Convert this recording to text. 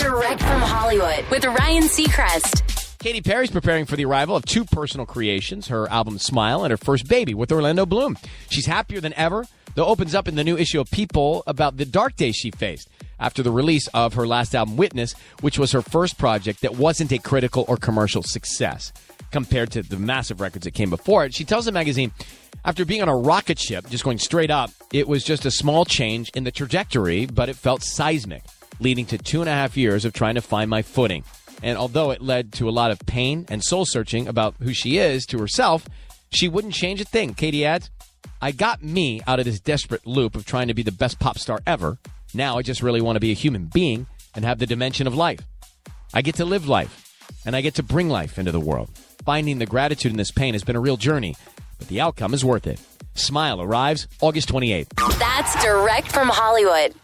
Direct from Hollywood with Ryan Seacrest. Katy Perry's preparing for the arrival of two personal creations, her album Smile and her first baby with Orlando Bloom. She's happier than ever, though opens up in the new issue of People about the dark days she faced after the release of her last album Witness, which was her first project that wasn't a critical or commercial success compared to the massive records that came before it. She tells the magazine, after being on a rocket ship, just going straight up, it was just a small change in the trajectory, but it felt seismic, leading to two and a half years of trying to find my footing. And although it led to a lot of pain and soul searching about who she is to herself, she wouldn't change a thing. Katy adds, I got me out of this desperate loop of trying to be the best pop star ever. Now I just really want to be a human being and have the dimension of life. I get to live life, and I get to bring life into the world. Finding the gratitude in this pain has been a real journey, but the outcome is worth it. Smile arrives August 28th. That's direct from Hollywood.